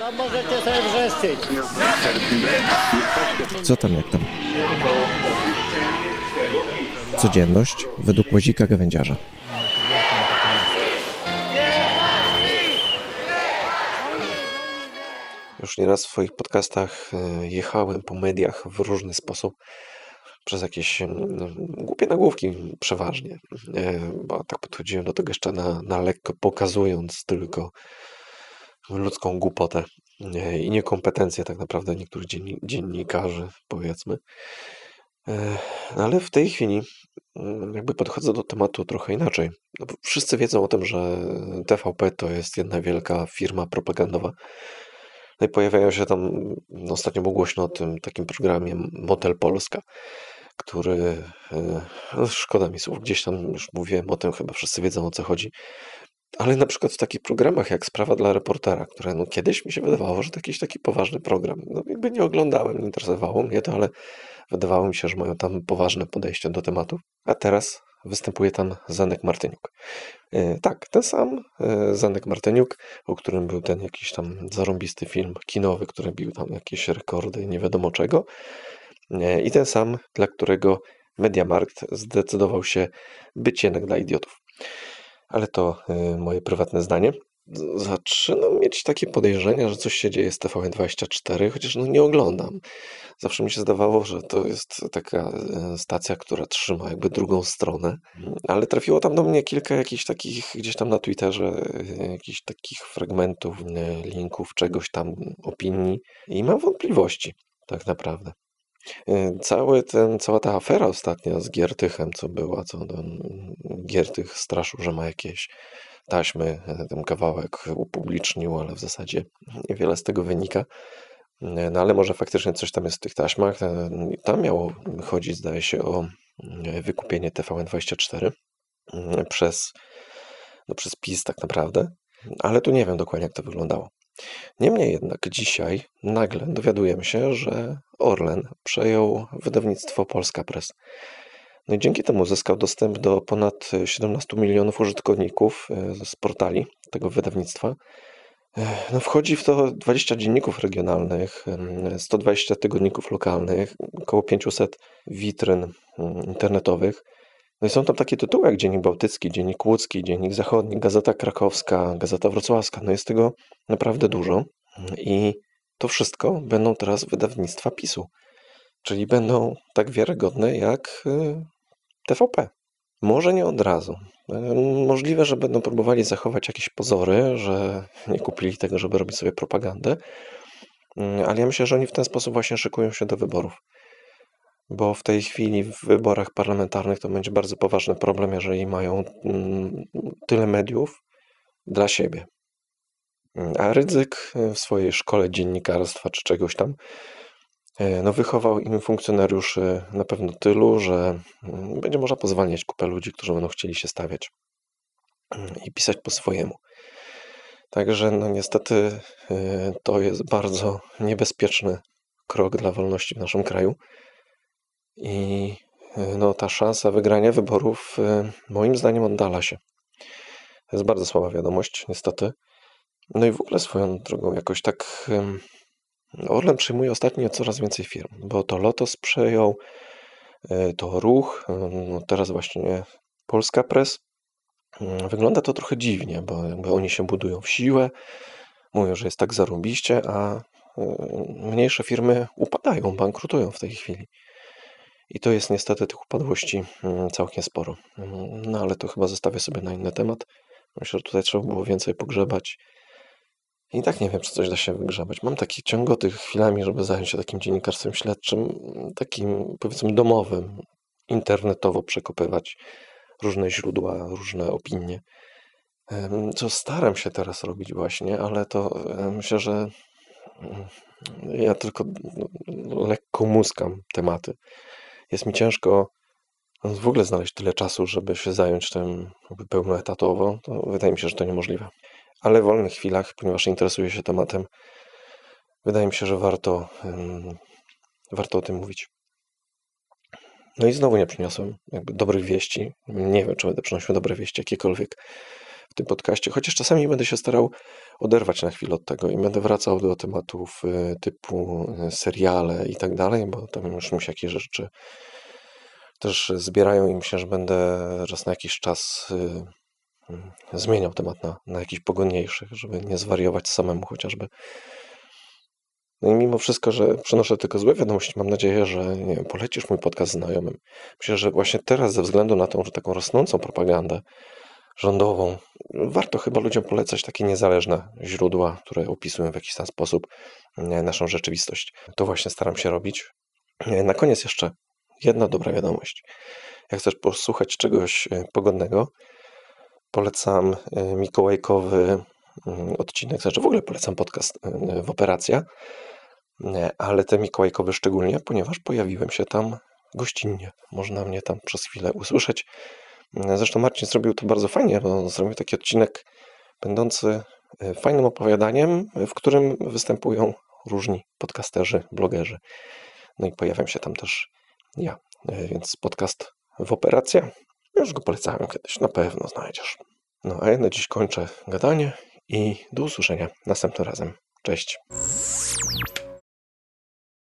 No możecie sobie wrzeszczyć. Co tam jak tam? Codzienność według łazika gawędziarza. Już nieraz w swoich podcastach e, jechałem po mediach w różny sposób przez jakieś mm, głupie nagłówki przeważnie, e, bo tak podchodziłem do tego jeszcze na, na lekko, pokazując tylko ludzką głupotę e, i niekompetencję tak naprawdę niektórych dzienni- dziennikarzy, powiedzmy. E, Ale w tej chwili mm, jakby podchodzę do tematu trochę inaczej. No wszyscy wiedzą o tym, że TVP to jest jedna wielka firma propagandowa. No i pojawiają się tam, no ostatnio było głośno o tym takim programie Motel Polska, który, e, no szkoda mi słów, gdzieś tam już mówiłem o tym, chyba wszyscy wiedzą o co chodzi. Ale na przykład w takich programach jak Sprawa dla reportera, które no kiedyś mi się wydawało, że to jakiś taki poważny program. No jakby nie oglądałem, nie interesowało mnie to, ale wydawało mi się, że mają tam poważne podejście do tematów. A teraz występuje tam Zanek Martyniuk. E, tak, ten sam e, Zanek Martyniuk, o którym był ten jakiś tam zarąbisty film kinowy, który bił tam jakieś rekordy nie wiadomo czego. E, I ten sam, dla którego Mediamarkt zdecydował się być jednak dla idiotów. Ale to y, moje prywatne zdanie. Zaczynam mieć takie podejrzenia, że coś się dzieje z TVN24, chociaż no nie oglądam. Zawsze mi się zdawało, że to jest taka y, stacja, która trzyma jakby drugą stronę, ale trafiło tam do mnie kilka jakichś takich gdzieś tam na Twitterze, y, jakichś takich fragmentów, linków, czegoś tam, opinii i mam wątpliwości tak naprawdę. Y, Cały ten, cała ta afera ostatnia z Giertychem, co była, co ten Giertych straszył, że ma jakieś taśmy, y, ten kawałek upublicznił, ale w zasadzie niewiele z tego wynika. Y, No ale może faktycznie coś tam jest w tych taśmach. Y, Tam miało chodzić, zdaje się, o wykupienie TVN24 y, przez, no, przez PiS tak naprawdę, ale tu nie wiem dokładnie, jak to wyglądało. Niemniej jednak dzisiaj nagle dowiadujemy się, że Orlen przejął wydawnictwo Polska Press. No i dzięki temu zyskał dostęp do ponad 17 milionów użytkowników e, z portali tego wydawnictwa. E, No wchodzi w to 20 dzienników regionalnych, em, 120 tygodników lokalnych, około 500 witryn mm, internetowych. No i są tam takie tytuły jak Dziennik Bałtycki, Dziennik Łódzki, Dziennik Zachodni, Gazeta Krakowska, Gazeta Wrocławska. No jest tego naprawdę dużo. I to wszystko będą teraz wydawnictwa PiSu. Czyli będą tak wiarygodne jak y, TVP. Może nie od razu. Y, Możliwe, że będą próbowali zachować jakieś pozory, że nie kupili tego, żeby robić sobie propagandę. Y, Ale ja myślę, że oni w ten sposób właśnie szykują się do wyborów. Bo w tej chwili w wyborach parlamentarnych to będzie bardzo poważny problem, jeżeli mają mm, tyle mediów dla siebie. A Rydzyk y, w swojej szkole dziennikarstwa czy czegoś tam y, no wychował im funkcjonariuszy na pewno tylu, że mm, będzie można pozwalniać kupę ludzi, którzy będą chcieli się stawiać mm, i pisać po swojemu. Także no niestety y, to jest bardzo niebezpieczny krok dla wolności w naszym kraju. I y, no, ta szansa wygrania wyborów y, moim zdaniem oddala się. To jest bardzo słaba wiadomość, niestety. No i w ogóle swoją drogą jakoś tak Orlen przyjmuje ostatnio coraz więcej firm, bo to Lotos przejął, y, to Ruch, no teraz właśnie Polska Press. Wygląda to trochę dziwnie, bo jakby oni się budują w siłę, mówią, że jest tak zarąbiście, a mniejsze firmy upadają, bankrutują w tej chwili. I to jest niestety tych upadłości mm, całkiem sporo. Mm, No ale to chyba zostawię sobie na inny temat. Myślę, że tutaj trzeba było więcej pogrzebać. I tak nie wiem, czy coś da się wygrzebać. Mam takie ciągoty chwilami, żeby zająć się takim dziennikarstwem śledczym, takim powiedzmy domowym, internetowo przekopywać różne źródła, różne opinie. Co staram się teraz robić właśnie, ale to myślę, że mm, ja tylko no, lekko muskam tematy. Jest mi ciężko w ogóle znaleźć tyle czasu, żeby się zająć tym pełnoetatowo. To wydaje mi się, że to niemożliwe. Ale w wolnych chwilach, ponieważ interesuję się tematem, wydaje mi się, że warto, warto o tym mówić. No i znowu nie przyniosłem jakby dobrych wieści. Nie wiem, czy będę przynosił dobre wieści jakiekolwiek w tym podcaście, chociaż czasami będę się starał oderwać na chwilę od tego i będę wracał do tematów y, typu y, seriale i tak dalej, bo tam już mi się jakieś rzeczy też zbierają i myślę, że będę raz na jakiś czas y, y, zmieniał temat na, na jakiś pogodniejszy, żeby nie zwariować samemu chociażby. No i mimo wszystko, że przynoszę tylko złe wiadomości, mam nadzieję, że nie wiem, polecisz mój podcast znajomym. Myślę, że właśnie teraz ze względu na tą, że taką rosnącą propagandę rządową, warto chyba ludziom polecać takie niezależne źródła, które opisują w jakiś tam sposób e, naszą rzeczywistość. To właśnie staram się robić. E, Na koniec jeszcze jedna dobra wiadomość. Jak chcesz posłuchać czegoś e, pogodnego, polecam mikołajkowy mm, odcinek, znaczy w ogóle polecam podcast w Operacja, ale te mikołajkowe szczególnie, ponieważ pojawiłem się tam gościnnie. Można mnie tam przez chwilę usłyszeć. Zresztą Marcin zrobił to bardzo fajnie, bo zrobił taki odcinek będący e, fajnym opowiadaniem, w którym występują różni podcasterzy, blogerzy. No i pojawiam się tam też ja. E, Więc podcast w Operacja. Już go polecałem kiedyś, na pewno znajdziesz. No a ja na dziś kończę gadanie i do usłyszenia następnym razem. Cześć.